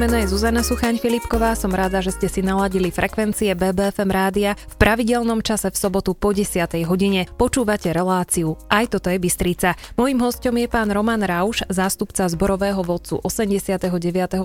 meno je Zuzana Suchaň Filipková, som rada, že ste si naladili frekvencie BBFM rádia v pravidelnom čase v sobotu po 10. hodine. Počúvate reláciu Aj toto je Bystrica. Mojím hostom je pán Roman Rauš, zástupca zborového vodcu 89.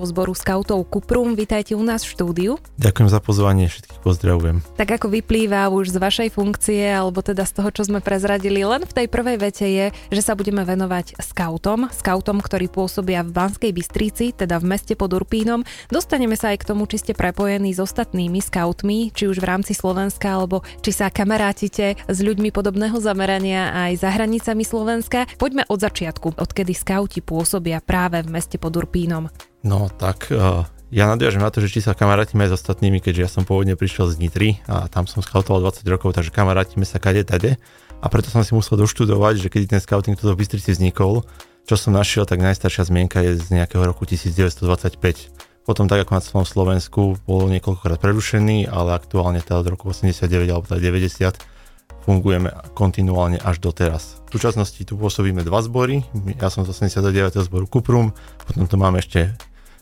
zboru skautov Kuprum. Vítajte u nás v štúdiu. Ďakujem za pozvanie, všetkých pozdravujem. Tak ako vyplýva už z vašej funkcie, alebo teda z toho, čo sme prezradili, len v tej prvej vete je, že sa budeme venovať skautom, skautom, ktorí pôsobia v Banskej Bystrici, teda v meste pod Urpínom. Dostaneme sa aj k tomu, či ste prepojení s ostatnými skautmi, či už v rámci Slovenska, alebo či sa kamarátite s ľuďmi podobného zamerania aj za hranicami Slovenska. Poďme od začiatku, odkedy skauti pôsobia práve v meste pod Urpínom. No tak uh, ja nadviažem na to, že či sa kamarátime aj s ostatnými, keďže ja som pôvodne prišiel z Nitry a tam som skautoval 20 rokov, takže kamarátime sa kade tade. A preto som si musel doštudovať, že kedy ten scouting tu v Bystrici vznikol, čo som našiel, tak najstaršia zmienka je z nejakého roku 1925. Potom tak ako na celom Slovensku bol niekoľkokrát prerušený, ale aktuálne teda od roku 89 alebo teda 90 fungujeme kontinuálne až doteraz. V súčasnosti tu pôsobíme dva zbory, ja som z 89. zboru Kuprum, potom tu máme ešte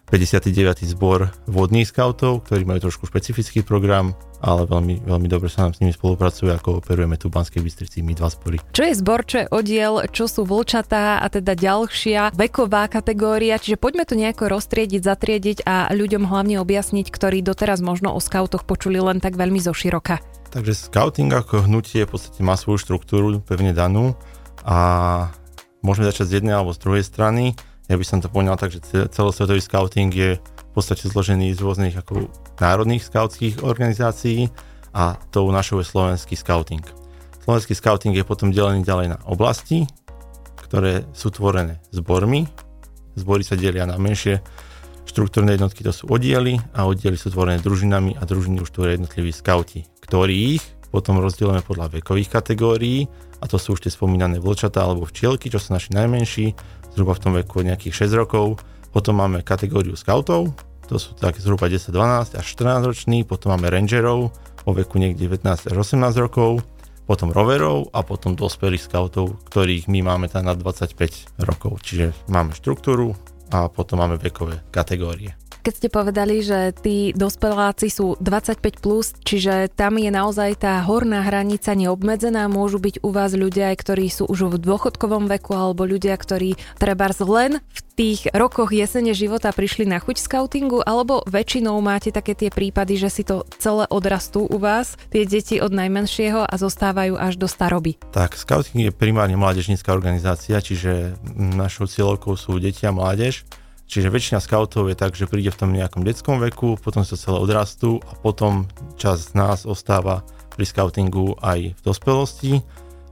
59. zbor vodných skautov, ktorí majú trošku špecifický program, ale veľmi, veľmi dobre sa nám s nimi spolupracuje a kooperujeme tu v Banskej Bystrici my dva spory. Čo je zbor, čo je oddiel, čo sú vlčatá a teda ďalšia veková kategória, čiže poďme to nejako roztriediť, zatriediť a ľuďom hlavne objasniť, ktorí doteraz možno o skautoch počuli len tak veľmi zo široka. Takže scouting ako hnutie v podstate má svoju štruktúru pevne danú a môžeme začať z jednej alebo z druhej strany ja by som to poňal tak, že celosvetový scouting je v podstate zložený z rôznych ako národných skautských organizácií a tou našou je slovenský scouting. Slovenský scouting je potom delený ďalej na oblasti, ktoré sú tvorené zbormi. Zbory sa delia na menšie štruktúrne jednotky, to sú oddiely a oddiely sú tvorené družinami a družiny už tvoria jednotliví skauti, ktorých potom rozdielujeme podľa vekových kategórií a to sú už tie spomínané vlčatá alebo včielky, čo sú naši najmenší, zhruba v tom veku nejakých 6 rokov. Potom máme kategóriu scoutov, to sú tak zhruba 10, 12 až 14 roční, potom máme rangerov vo veku niekde 19 až 18 rokov, potom roverov a potom dospelých scoutov, ktorých my máme tam na 25 rokov. Čiže máme štruktúru a potom máme vekové kategórie keď ste povedali, že tí dospeláci sú 25+, plus, čiže tam je naozaj tá horná hranica neobmedzená, môžu byť u vás ľudia, ktorí sú už v dôchodkovom veku, alebo ľudia, ktorí treba len v tých rokoch jesene života prišli na chuť scoutingu, alebo väčšinou máte také tie prípady, že si to celé odrastú u vás, tie deti od najmenšieho a zostávajú až do staroby? Tak, scouting je primárne mládežnícká organizácia, čiže našou cieľovkou sú deti a mládež. Čiže väčšina scoutov je tak, že príde v tom nejakom detskom veku, potom sa celé odrastú a potom čas z nás ostáva pri scoutingu aj v dospelosti,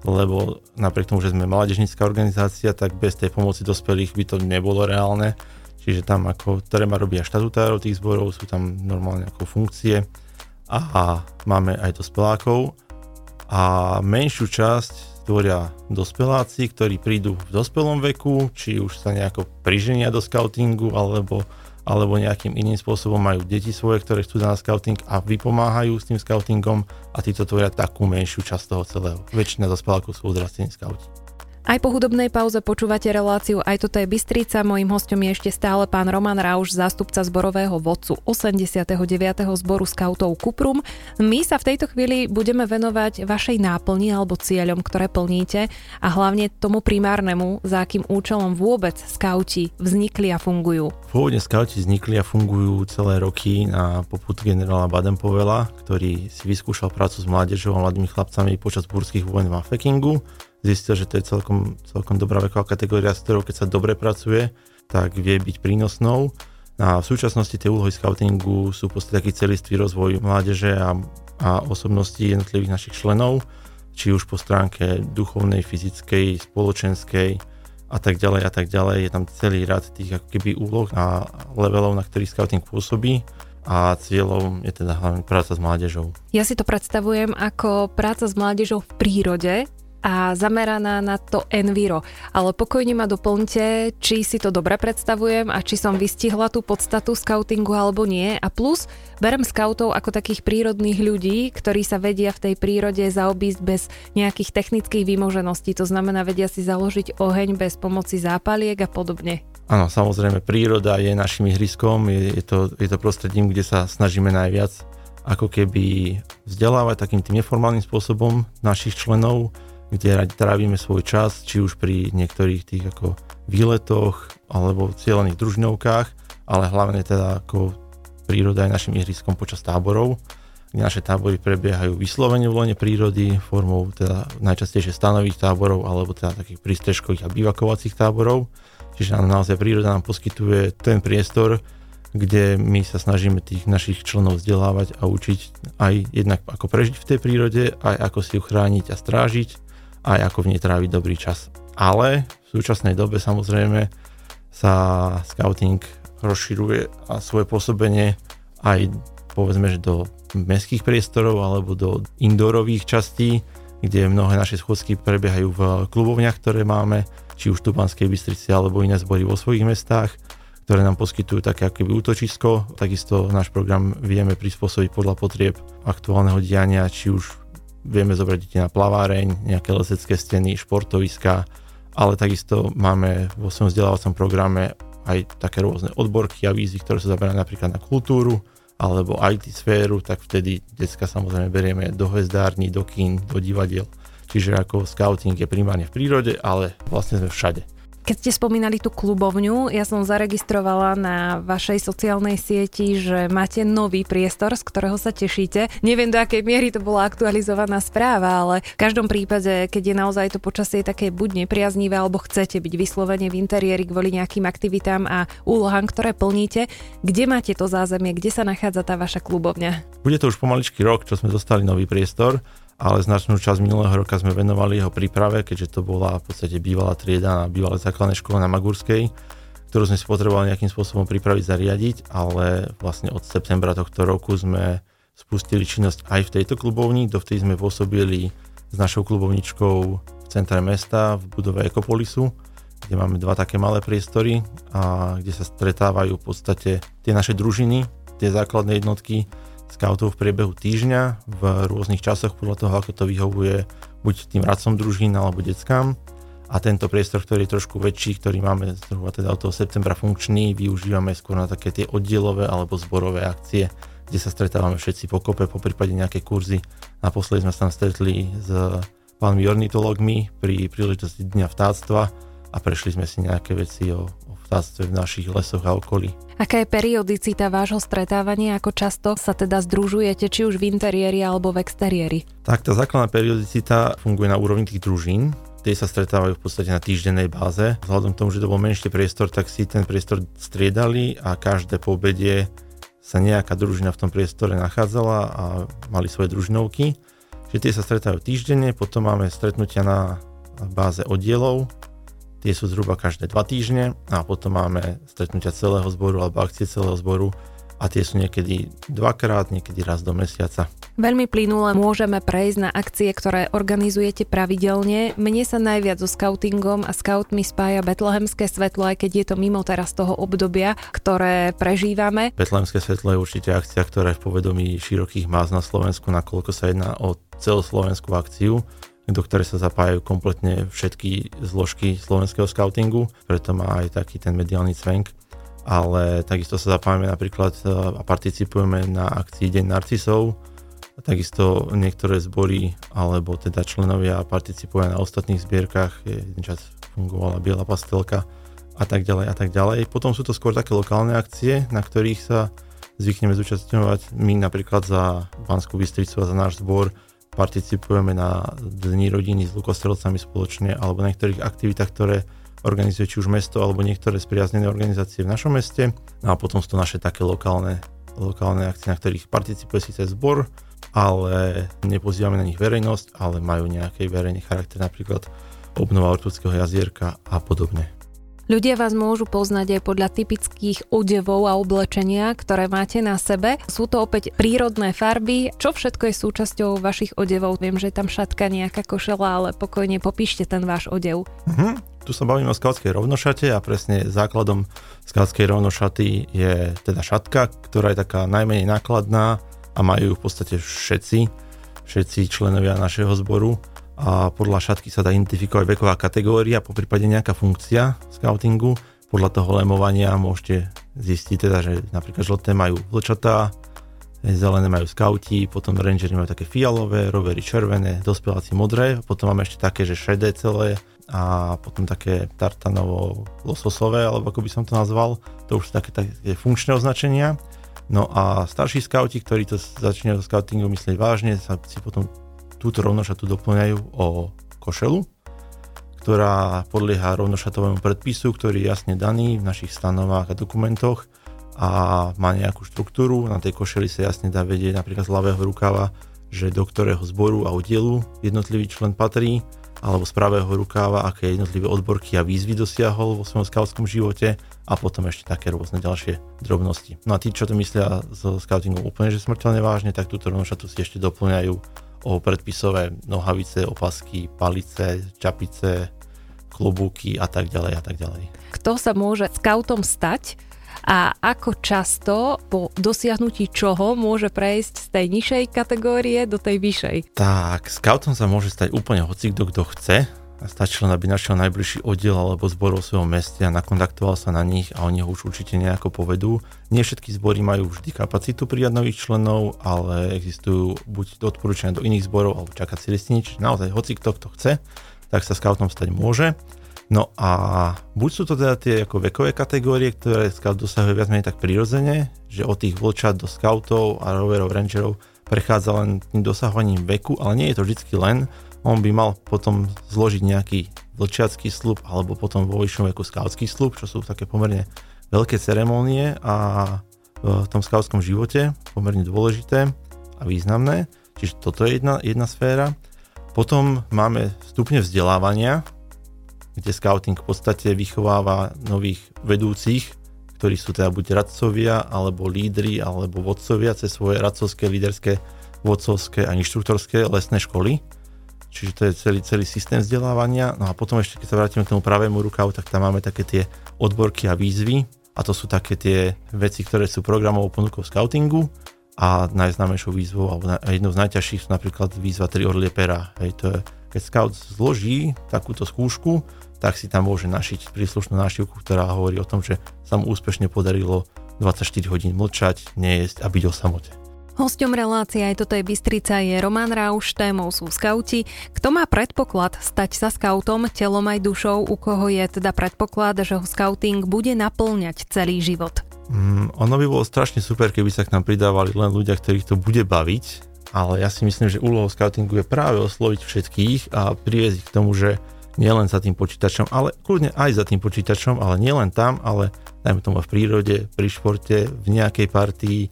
lebo napriek tomu, že sme mládežnícká organizácia, tak bez tej pomoci dospelých by to nebolo reálne. Čiže tam ako Terema robia štatutárov tých zborov, sú tam normálne ako funkcie a máme aj dospelákov a menšiu časť tvoria dospeláci, ktorí prídu v dospelom veku, či už sa nejako priženia do scoutingu, alebo, alebo nejakým iným spôsobom majú deti svoje, ktoré chcú na scouting a vypomáhajú s tým scoutingom a títo tvoria takú menšiu časť toho celého. Väčšina dospelákov sú odrastení scouti. Aj po hudobnej pauze počúvate reláciu Aj toto je Bystrica. Mojím hostom je ešte stále pán Roman Rauš, zástupca zborového vodcu 89. zboru skautov Kuprum. My sa v tejto chvíli budeme venovať vašej náplni alebo cieľom, ktoré plníte a hlavne tomu primárnemu, za akým účelom vôbec skauti vznikli a fungujú. Pôvodne skauti vznikli a fungujú celé roky na poput generála Baden-Povela, ktorý si vyskúšal prácu s mládežou a mladými chlapcami počas burských vojen v Afekingu zistil, že to je celkom, celkom dobrá veková kategória, s ktorou keď sa dobre pracuje, tak vie byť prínosnou. A v súčasnosti tie úlohy scoutingu sú v podstate taký celistvý rozvoj mládeže a, a osobnosti jednotlivých našich členov, či už po stránke duchovnej, fyzickej, spoločenskej a tak ďalej a tak ďalej. Je tam celý rad tých ako keby úloh a levelov, na ktorých scouting pôsobí a cieľom je teda hlavne práca s mládežou. Ja si to predstavujem ako práca s mládežou v prírode, a zameraná na to enviro. Ale pokojne ma doplňte, či si to dobre predstavujem a či som vystihla tú podstatu scoutingu alebo nie. A plus, berem scoutov ako takých prírodných ľudí, ktorí sa vedia v tej prírode zaobísť bez nejakých technických výmožeností. To znamená, vedia si založiť oheň bez pomoci zápaliek a podobne. Áno, samozrejme, príroda je našim ihriskom, je, je, to, je to prostredím, kde sa snažíme najviac ako keby vzdelávať takým tým neformálnym spôsobom našich členov, kde radi trávime svoj čas, či už pri niektorých tých ako výletoch alebo cieľených družinovkách, ale hlavne teda ako príroda je našim ihriskom počas táborov, naše tábory prebiehajú vyslovene v lone prírody formou teda najčastejšie stanových táborov alebo teda takých prístrežkových a bývakovacích táborov. Čiže nám naozaj príroda nám poskytuje ten priestor, kde my sa snažíme tých našich členov vzdelávať a učiť aj jednak ako prežiť v tej prírode, aj ako si ju chrániť a strážiť, aj ako v nej tráviť dobrý čas. Ale v súčasnej dobe samozrejme sa scouting rozširuje a svoje pôsobenie aj povedzme, že do mestských priestorov alebo do indoorových častí, kde mnohé naše schôdzky prebiehajú v klubovniach, ktoré máme, či už v Banskej Bystrici alebo iné zbory vo svojich mestách, ktoré nám poskytujú také akoby útočisko. Takisto náš program vieme prispôsobiť podľa potrieb aktuálneho diania, či už vieme zobrať deti na plaváreň, nejaké lesecké steny, športoviska, ale takisto máme vo svojom vzdelávacom programe aj také rôzne odborky a výzvy, ktoré sa zaberajú napríklad na kultúru alebo IT sféru, tak vtedy detská samozrejme berieme do hvezdární, do kín, do divadiel Čiže ako scouting je primárne v prírode, ale vlastne sme všade. Keď ste spomínali tú klubovňu, ja som zaregistrovala na vašej sociálnej sieti, že máte nový priestor, z ktorého sa tešíte. Neviem, do akej miery to bola aktualizovaná správa, ale v každom prípade, keď je naozaj to počasie také buď nepriaznivé, alebo chcete byť vyslovene v interiéri kvôli nejakým aktivitám a úlohám, ktoré plníte, kde máte to zázemie, kde sa nachádza tá vaša klubovňa? Bude to už pomaličký rok, čo sme dostali nový priestor ale značnú časť minulého roka sme venovali jeho príprave, keďže to bola v podstate bývalá trieda na bývalej základnej škole na Magurskej, ktorú sme si potrebovali nejakým spôsobom pripraviť, zariadiť, ale vlastne od septembra tohto roku sme spustili činnosť aj v tejto klubovni, dovtedy sme pôsobili s našou klubovničkou v centre mesta v budove Ekopolisu, kde máme dva také malé priestory a kde sa stretávajú v podstate tie naše družiny, tie základné jednotky, scoutov v priebehu týždňa v rôznych časoch podľa toho, ako to vyhovuje buď tým radcom družín alebo deckám. A tento priestor, ktorý je trošku väčší, ktorý máme zhruba teda od toho septembra funkčný, využívame skôr na také tie oddielové alebo zborové akcie, kde sa stretávame všetci pokope, po prípade nejaké kurzy. Naposledy sme sa tam stretli s pánmi ornitologmi pri príležitosti Dňa vtáctva a prešli sme si nejaké veci o, vtáctve v našich lesoch a okolí. Aká je periodicita vášho stretávania? Ako často sa teda združujete, či už v interiéri alebo v exteriéri? Tak tá základná periodicita funguje na úrovni tých družín. Tie sa stretávajú v podstate na týždennej báze. Vzhľadom k tomu, že to bol menší priestor, tak si ten priestor striedali a každé po obede sa nejaká družina v tom priestore nachádzala a mali svoje družinovky. Čiže tie sa stretávajú týždenne, potom máme stretnutia na báze oddielov, Tie sú zhruba každé dva týždne a potom máme stretnutia celého zboru alebo akcie celého zboru a tie sú niekedy dvakrát, niekedy raz do mesiaca. Veľmi plynule môžeme prejsť na akcie, ktoré organizujete pravidelne. Mne sa najviac so scoutingom a scoutmi spája betlehemské svetlo, aj keď je to mimo teraz toho obdobia, ktoré prežívame. Betlehemské svetlo je určite akcia, ktorá je v povedomí širokých más na Slovensku, nakoľko sa jedná o celoslovenskú akciu do ktorej sa zapájajú kompletne všetky zložky slovenského scoutingu, preto má aj taký ten mediálny cvenk. Ale takisto sa zapájame napríklad e, a participujeme na akcii Deň narcisov, takisto niektoré zbory alebo teda členovia participujú na ostatných zbierkach, jeden čas fungovala Biela pastelka a tak ďalej a tak ďalej. Potom sú to skôr také lokálne akcie, na ktorých sa zvykneme zúčastňovať. My napríklad za Banskú Bystricu a za náš zbor participujeme na Dni rodiny s lukostrelcami spoločne alebo na niektorých aktivitách, ktoré organizuje či už mesto alebo niektoré spriaznené organizácie v našom meste. No a potom sú to naše také lokálne, lokálne akcie, na ktorých participuje síce zbor, ale nepozývame na nich verejnosť, ale majú nejaký verejný charakter, napríklad obnova Ortuckého jazierka a podobne. Ľudia vás môžu poznať aj podľa typických odevov a oblečenia, ktoré máte na sebe. Sú to opäť prírodné farby. Čo všetko je súčasťou vašich odevov? Viem, že je tam šatka, nejaká košela, ale pokojne popíšte ten váš odev. Mhm. Tu sa bavíme o skautskej rovnošate a presne základom skautskej rovnošaty je teda šatka, ktorá je taká najmenej nákladná a majú v podstate všetci, všetci členovia našeho zboru a podľa šatky sa dá identifikovať veková kategória, po prípade nejaká funkcia scoutingu. Podľa toho lemovania môžete zistiť teda, že napríklad žlté majú vlčatá, zelené majú skauti, potom rangery majú také fialové, rovery červené, dospeláci modré, potom máme ešte také, že šedé celé a potom také tartanovo lososové, alebo ako by som to nazval, to už sú také, také funkčné označenia. No a starší skauti, ktorí to začínajú scoutingu myslieť vážne, sa si potom túto rovnošatu doplňajú o košelu, ktorá podlieha rovnošatovému predpisu, ktorý je jasne daný v našich stanovách a dokumentoch a má nejakú štruktúru. Na tej košeli sa jasne dá vedieť napríklad z ľavého rukava, že do ktorého zboru a oddielu jednotlivý člen patrí, alebo z pravého rukáva, aké jednotlivé odborky a výzvy dosiahol vo svojom skautskom živote a potom ešte také rôzne ďalšie drobnosti. No a tí, čo to myslia so scoutingom úplne že smrteľne vážne, tak túto rovnošatu si ešte doplňajú o predpisové nohavice, opasky, palice, čapice, klobúky a tak ďalej a tak ďalej. Kto sa môže skautom stať a ako často po dosiahnutí čoho môže prejsť z tej nižšej kategórie do tej vyššej? Tak, skautom sa môže stať úplne hoci kto, kto chce stačilo, aby našiel najbližší oddiel alebo zbor vo svojom meste a nakontaktoval sa na nich a oni ho už určite nejako povedú. Nie všetky zbory majú vždy kapacitu prijať nových členov, ale existujú buď odporúčania do iných zborov alebo čakací listiny, čiže naozaj hoci kto, kto chce, tak sa scoutom stať môže. No a buď sú to teda tie ako vekové kategórie, ktoré scout dosahuje viac menej tak prirodzene, že od tých vlčat do scoutov a roverov, rangerov prechádza len tým dosahovaním veku, ale nie je to vždy len, on by mal potom zložiť nejaký vlčiacký slub alebo potom vo vyššom veku skautský slub, čo sú také pomerne veľké ceremonie a v tom skautskom živote pomerne dôležité a významné. Čiže toto je jedna, jedna sféra. Potom máme stupne vzdelávania, kde scouting v podstate vychováva nových vedúcich, ktorí sú teda buď radcovia, alebo lídry, alebo vodcovia cez svoje radcovské, líderské, vodcovské a inštruktorské lesné školy Čiže to je celý, celý systém vzdelávania. No a potom ešte, keď sa vrátime k tomu pravému rukavu, tak tam máme také tie odborky a výzvy. A to sú také tie veci, ktoré sú programovou ponukou scoutingu. A najznámejšou výzvou, alebo jednou z najťažších sú napríklad výzva 3 orlie pera. Hej, to je, keď scout zloží takúto skúšku, tak si tam môže našiť príslušnú nášivku, ktorá hovorí o tom, že sa mu úspešne podarilo 24 hodín mlčať, nejesť a byť o samote. Hosťom relácie aj toto je Bystrica je Roman Rauš, témou sú skauti. Kto má predpoklad stať sa skautom telom aj dušou, u koho je teda predpoklad, že ho skauting bude naplňať celý život? Mm, ono by bolo strašne super, keby sa k nám pridávali len ľudia, ktorých to bude baviť, ale ja si myslím, že úlohou skautingu je práve osloviť všetkých a priviesť k tomu, že nielen za tým počítačom, ale kľudne aj za tým počítačom, ale nielen tam, ale dajme tomu v prírode, pri športe, v nejakej partii,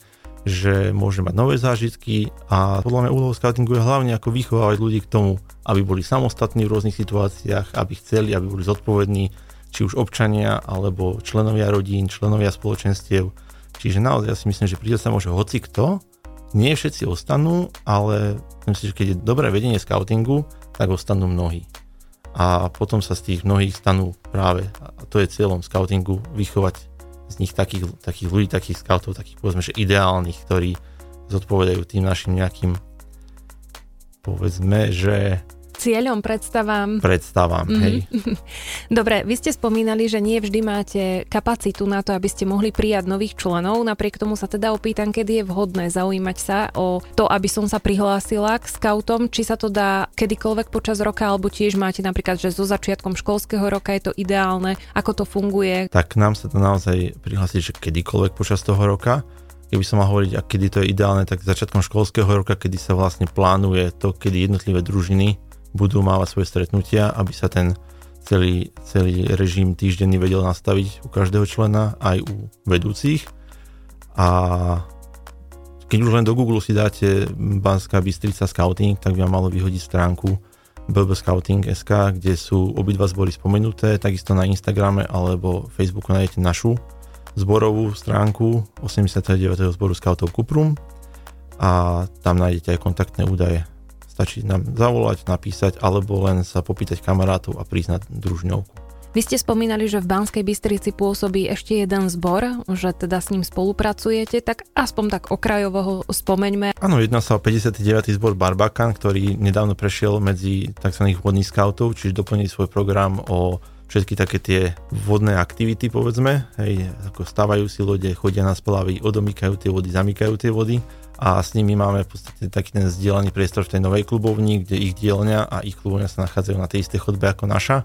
že môže mať nové zážitky a podľa mňa úlohou scoutingu je hlavne ako vychovávať ľudí k tomu, aby boli samostatní v rôznych situáciách, aby chceli, aby boli zodpovední, či už občania, alebo členovia rodín, členovia spoločenstiev. Čiže naozaj ja si myslím, že príde sa môže hoci kto, nie všetci ostanú, ale myslím si, že keď je dobré vedenie scoutingu, tak ostanú mnohí. A potom sa z tých mnohých stanú práve, a to je cieľom scoutingu, vychovať z nich takých, takých ľudí, takých scoutov, takých povedzme, že ideálnych, ktorí zodpovedajú tým našim nejakým povedzme, že cieľom, predstavám. Predstavám, mm-hmm. hej. Dobre, vy ste spomínali, že nie vždy máte kapacitu na to, aby ste mohli prijať nových členov. Napriek tomu sa teda opýtam, kedy je vhodné zaujímať sa o to, aby som sa prihlásila k scoutom, či sa to dá kedykoľvek počas roka, alebo tiež máte napríklad, že so začiatkom školského roka je to ideálne, ako to funguje. Tak nám sa to naozaj prihlásiť, že kedykoľvek počas toho roka keby som mal hovoriť, a kedy to je ideálne, tak začiatkom školského roka, kedy sa vlastne plánuje to, kedy jednotlivé družiny budú mávať svoje stretnutia, aby sa ten celý, celý režim týždenný vedel nastaviť u každého člena, aj u vedúcich. A keď už len do Google si dáte Banská Bystrica Scouting, tak by vám malo vyhodiť stránku, bbscouting.sk, kde sú obidva zbory spomenuté, takisto na Instagrame alebo Facebooku nájdete našu zborovú stránku 89. zboru Scoutov Kuprum a tam nájdete aj kontaktné údaje. Stačí nám zavolať, napísať alebo len sa popýtať kamarátov a priznať družňovku. Vy ste spomínali, že v Banskej Bystrici pôsobí ešte jeden zbor, že teda s ním spolupracujete, tak aspoň tak okrajovo ho spomeňme. Áno, jedná sa o 59. zbor Barbakan, ktorý nedávno prešiel medzi tzv. vodných scoutov, čiže doplnil svoj program o všetky také tie vodné aktivity, povedzme, hej, ako stávajú si lode, chodia na splavy, odomýkajú tie vody, zamykajú tie vody a s nimi máme v podstate taký ten zdieľaný priestor v tej novej klubovni, kde ich dielňa a ich klubovňa sa nachádzajú na tej istej chodbe ako naša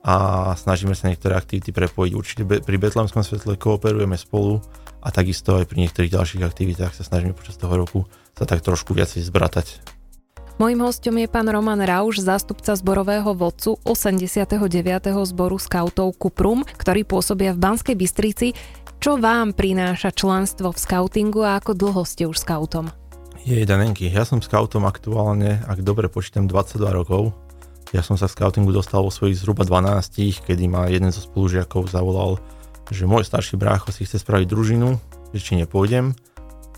a snažíme sa niektoré aktivity prepojiť. Určite pri Betlemskom svetle kooperujeme spolu a takisto aj pri niektorých ďalších aktivitách sa snažíme počas toho roku sa tak trošku viacej zbratať. Mojím hostom je pán Roman Rauš, zástupca zborového vodcu 89. zboru skautov Kuprum, ktorý pôsobia v Banskej Bystrici. Čo vám prináša členstvo v skautingu a ako dlho ste už skautom? Je Danenky, ja som skautom aktuálne, ak dobre počítam, 22 rokov ja som sa z scoutingu dostal vo svojich zhruba 12, kedy ma jeden zo spolužiakov zavolal, že môj starší brácho si chce spraviť družinu, že či nepôjdem.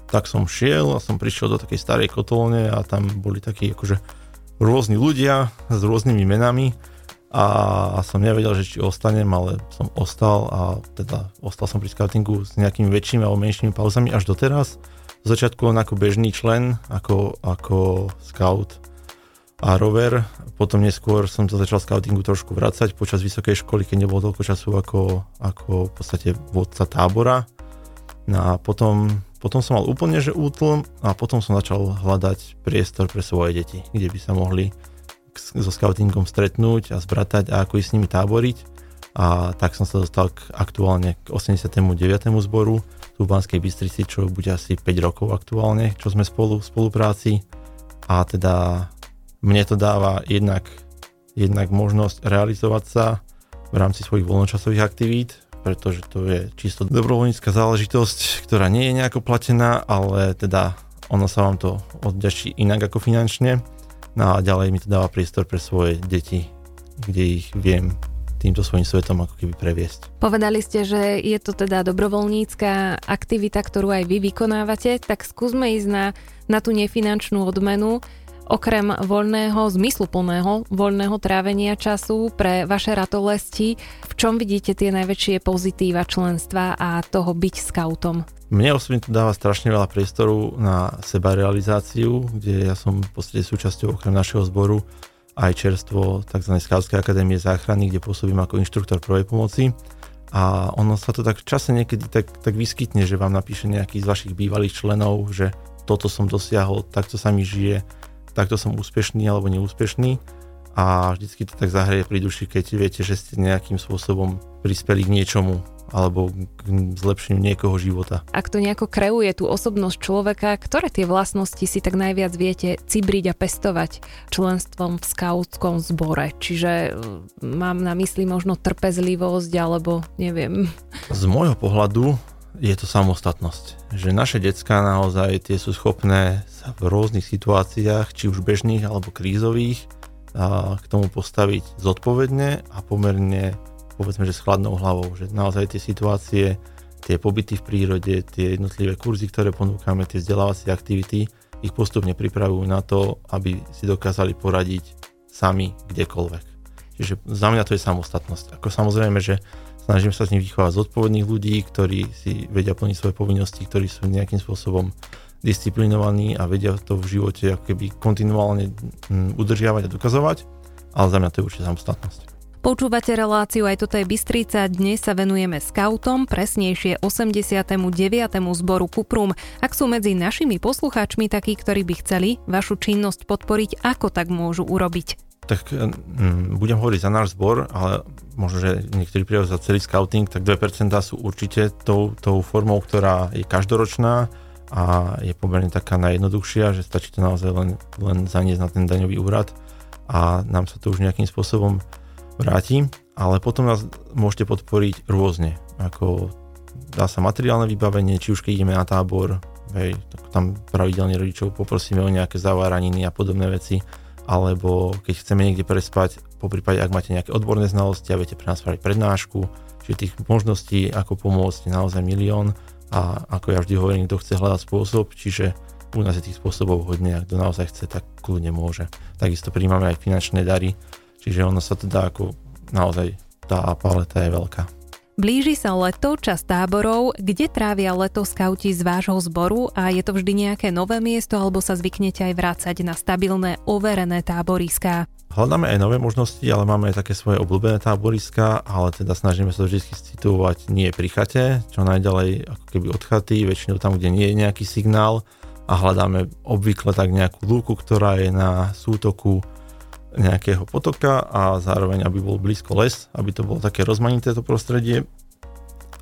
Tak som šiel a som prišiel do takej starej kotolne a tam boli takí akože rôzni ľudia s rôznymi menami a som nevedel, že či ostanem, ale som ostal a teda ostal som pri scoutingu s nejakými väčšími alebo menšími pauzami až doteraz. V začiatku len ako bežný člen, ako, ako scout a rover. Potom neskôr som to začal scoutingu trošku vracať počas vysokej školy, keď nebolo toľko času ako, ako v podstate vodca tábora. No a potom, potom som mal úplne že útlm a potom som začal hľadať priestor pre svoje deti, kde by sa mohli so scoutingom stretnúť a zbratať a ako ísť s nimi táboriť. A tak som sa dostal k, aktuálne k 89. zboru tu v Banskej Bystrici, čo bude asi 5 rokov aktuálne, čo sme spolu v spolupráci. A teda mne to dáva jednak, jednak možnosť realizovať sa v rámci svojich voľnočasových aktivít, pretože to je čisto dobrovoľnícka záležitosť, ktorá nie je nejako platená, ale teda ono sa vám to odďačí inak ako finančne. No a ďalej mi to dáva priestor pre svoje deti, kde ich viem týmto svojím svetom ako keby previesť. Povedali ste, že je to teda dobrovoľnícka aktivita, ktorú aj vy vykonávate, tak skúsme ísť na, na tú nefinančnú odmenu. Okrem voľného, zmysluplného voľného trávenia času pre vaše ratolesti, v čom vidíte tie najväčšie pozitíva členstva a toho byť scoutom? Mne osobne to dáva strašne veľa priestoru na seba realizáciu, kde ja som v podstate súčasťou okrem našeho zboru aj čerstvo tzv. Skautskej akadémie záchrany, kde pôsobím ako inštruktor prvej pomoci. A ono sa to tak čase niekedy tak, tak vyskytne, že vám napíše nejaký z vašich bývalých členov, že toto som dosiahol, takto sa mi žije, takto som úspešný alebo neúspešný a vždycky to tak zahreje pri duši, keď viete, že ste nejakým spôsobom prispeli k niečomu alebo k zlepšeniu niekoho života. Ak to nejako kreuje tú osobnosť človeka, ktoré tie vlastnosti si tak najviac viete cibriť a pestovať členstvom v skautskom zbore? Čiže mm, mám na mysli možno trpezlivosť alebo neviem. Z môjho pohľadu je to samostatnosť. Že naše decka naozaj tie sú schopné sa v rôznych situáciách, či už bežných alebo krízových, k tomu postaviť zodpovedne a pomerne povedzme, že s chladnou hlavou, že naozaj tie situácie, tie pobyty v prírode, tie jednotlivé kurzy, ktoré ponúkame, tie vzdelávacie aktivity, ich postupne pripravujú na to, aby si dokázali poradiť sami kdekoľvek. Čiže za mňa to je samostatnosť. Ako samozrejme, že Snažím sa z nich vychovať zodpovedných ľudí, ktorí si vedia plniť svoje povinnosti, ktorí sú nejakým spôsobom disciplinovaní a vedia to v živote ako keby kontinuálne mm, udržiavať a dokazovať, ale za mňa to je určite samostatnosť. Počúvate reláciu aj toto je Bystrica. Dnes sa venujeme skautom, presnejšie 89. zboru Kuprum. Ak sú medzi našimi poslucháčmi takí, ktorí by chceli vašu činnosť podporiť, ako tak môžu urobiť? tak mm, budem hovoriť za náš zbor, ale možno, že niektorí prídu za celý scouting, tak 2% sú určite tou, tou formou, ktorá je každoročná a je pomerne taká najjednoduchšia, že stačí to naozaj len, len zaniesť na ten daňový úrad a nám sa to už nejakým spôsobom vráti, ale potom nás môžete podporiť rôzne, ako dá sa materiálne vybavenie, či už keď ideme na tábor, hej, tak tam pravidelne rodičov poprosíme o nejaké zaváraniny a podobné veci, alebo keď chceme niekde prespať, po prípade, ak máte nejaké odborné znalosti a viete pre nás spraviť prednášku, čiže tých možností, ako pomôcť, je naozaj milión a ako ja vždy hovorím, kto chce hľadať spôsob, čiže u nás je tých spôsobov hodne, ak kto naozaj chce, tak kľudne môže. Takisto príjmame aj finančné dary, čiže ono sa teda ako naozaj tá paleta je veľká. Blíži sa leto, čas táborov. Kde trávia leto skauti z vášho zboru a je to vždy nejaké nové miesto alebo sa zvyknete aj vrácať na stabilné, overené táboriská? Hľadáme aj nové možnosti, ale máme aj také svoje obľúbené táboriska, ale teda snažíme sa vždy situovať nie pri chate, čo najďalej ako keby od chaty, väčšinou tam, kde nie je nejaký signál a hľadáme obvykle tak nejakú lúku, ktorá je na sútoku nejakého potoka a zároveň, aby bol blízko les, aby to bolo také rozmanité to prostredie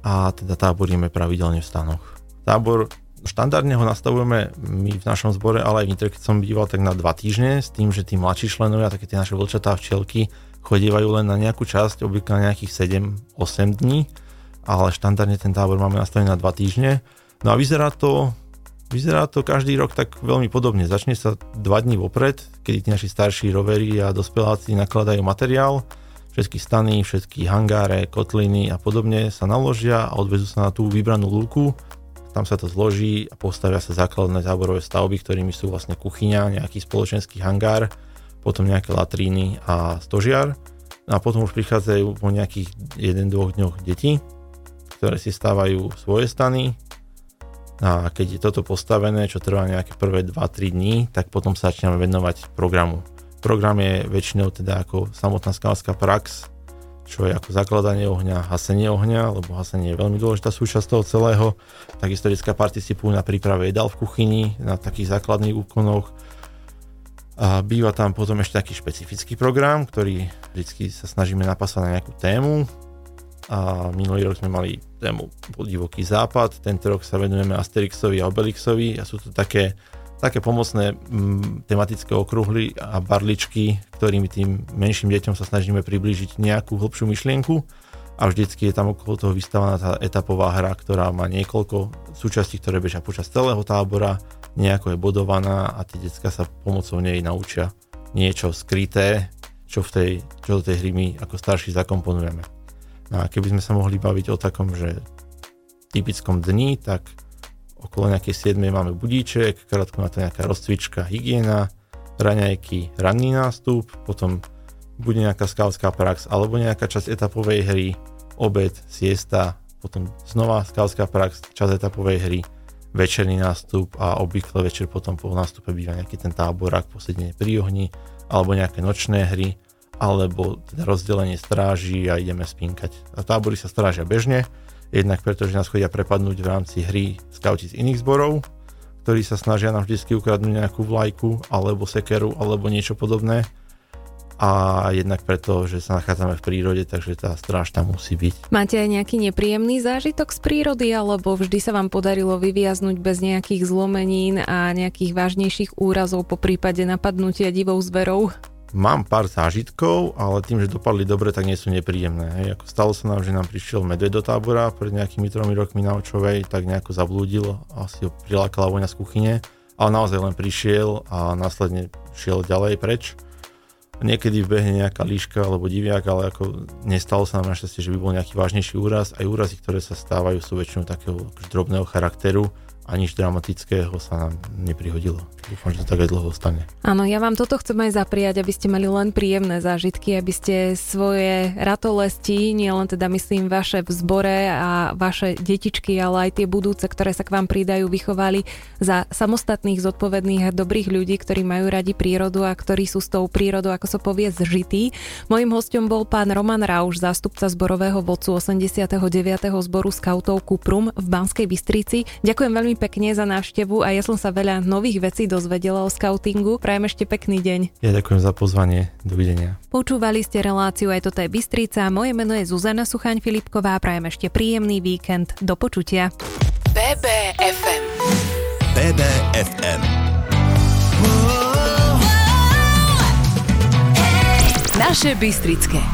a teda táboríme pravidelne v stanoch. Tábor štandardne ho nastavujeme my v našom zbore, ale aj v keď som býval, tak na dva týždne, s tým, že tí mladší členovia, také tie naše vlčatá včelky, chodívajú len na nejakú časť, obvykle na nejakých 7-8 dní, ale štandardne ten tábor máme nastavený na dva týždne. No a vyzerá to Vyzerá to každý rok tak veľmi podobne. Začne sa dva dní vopred, kedy tí naši starší roveri a dospeláci nakladajú materiál, všetky stany, všetky hangáre, kotliny a podobne sa naložia a odvezú sa na tú vybranú lúku. Tam sa to zloží a postavia sa základné táborové stavby, ktorými sú vlastne kuchyňa, nejaký spoločenský hangár, potom nejaké latríny a stožiar. A potom už prichádzajú po nejakých 1-2 dňoch deti, ktoré si stávajú svoje stany, a keď je toto postavené, čo trvá nejaké prvé 2-3 dní, tak potom sa začneme venovať programu. Program je väčšinou teda ako samotná skalská prax, čo je ako zakladanie ohňa, hasenie ohňa, lebo hasenie je veľmi dôležitá súčasť toho celého. Takisto detská participujú na príprave jedal v kuchyni, na takých základných úkonoch. A býva tam potom ešte taký špecifický program, ktorý vždy sa snažíme napasať na nejakú tému a minulý rok sme mali tému divoký západ, tento rok sa venujeme Asterixovi a Obelixovi a sú to také, také pomocné m, mm, tematické okruhly a barličky, ktorými tým menším deťom sa snažíme priblížiť nejakú hlbšiu myšlienku a vždycky je tam okolo toho vystavaná tá etapová hra, ktorá má niekoľko súčastí, ktoré bežia počas celého tábora, nejako je bodovaná a tie decka sa pomocou nej naučia niečo skryté, čo, v tej, čo do tej hry my ako starší zakomponujeme. No a keby sme sa mohli baviť o takom, že typickom dni, tak okolo nejakej 7 máme budíček, krátko na to nejaká rozcvička, hygiena, raňajky, ranný nástup, potom bude nejaká skautská prax alebo nejaká časť etapovej hry, obed, siesta, potom znova skautská prax, časť etapovej hry, večerný nástup a obvykle večer potom po nástupe býva nejaký ten táborák, posedenie pri ohni alebo nejaké nočné hry alebo teda rozdelenie stráží a ideme spinkať. A tábory sa strážia bežne, jednak preto, že nás chodia prepadnúť v rámci hry skauti z iných zborov, ktorí sa snažia nám vždy ukradnúť nejakú vlajku, alebo sekeru, alebo niečo podobné. A jednak preto, že sa nachádzame v prírode, takže tá stráž tam musí byť. Máte aj nejaký nepríjemný zážitok z prírody, alebo vždy sa vám podarilo vyviaznuť bez nejakých zlomenín a nejakých vážnejších úrazov po prípade napadnutia divou zverou? Mám pár zážitkov, ale tým, že dopadli dobre, tak nie sú nepríjemné. Hej. Ako stalo sa nám, že nám prišiel medveď do tábora pred nejakými tromi rokmi na Očovej, tak nejako zablúdil, asi ho prilákala voňa z kuchyne, ale naozaj len prišiel a následne šiel ďalej preč. Niekedy vbehne nejaká líška alebo diviak, ale ako nestalo sa nám našťastie, že by bol nejaký vážnejší úraz. Aj úrazy, ktoré sa stávajú, sú väčšinou takého drobného charakteru a nič dramatického sa nám neprihodilo. Dúfam, že to tak aj dlho stane. Áno, ja vám toto chcem aj zapriať, aby ste mali len príjemné zážitky, aby ste svoje ratolesti, nielen teda myslím vaše v zbore a vaše detičky, ale aj tie budúce, ktoré sa k vám pridajú, vychovali za samostatných, zodpovedných a dobrých ľudí, ktorí majú radi prírodu a ktorí sú s tou prírodou, ako sa povie, zžití. Mojím hostom bol pán Roman Rauš, zástupca zborového vodcu 89. zboru skautov Kuprum v Banskej Bystrici. Ďakujem veľmi pekne za návštevu a ja som sa veľa nových vecí dozvedela o skautingu. Prajem ešte pekný deň. Ja ďakujem za pozvanie. Dovidenia. Počúvali ste reláciu aj toto je Bystrica. Moje meno je Zuzana Suchaň Filipková. Prajem ešte príjemný víkend. Do počutia. BBFM. BBFM. Naše Bystrické.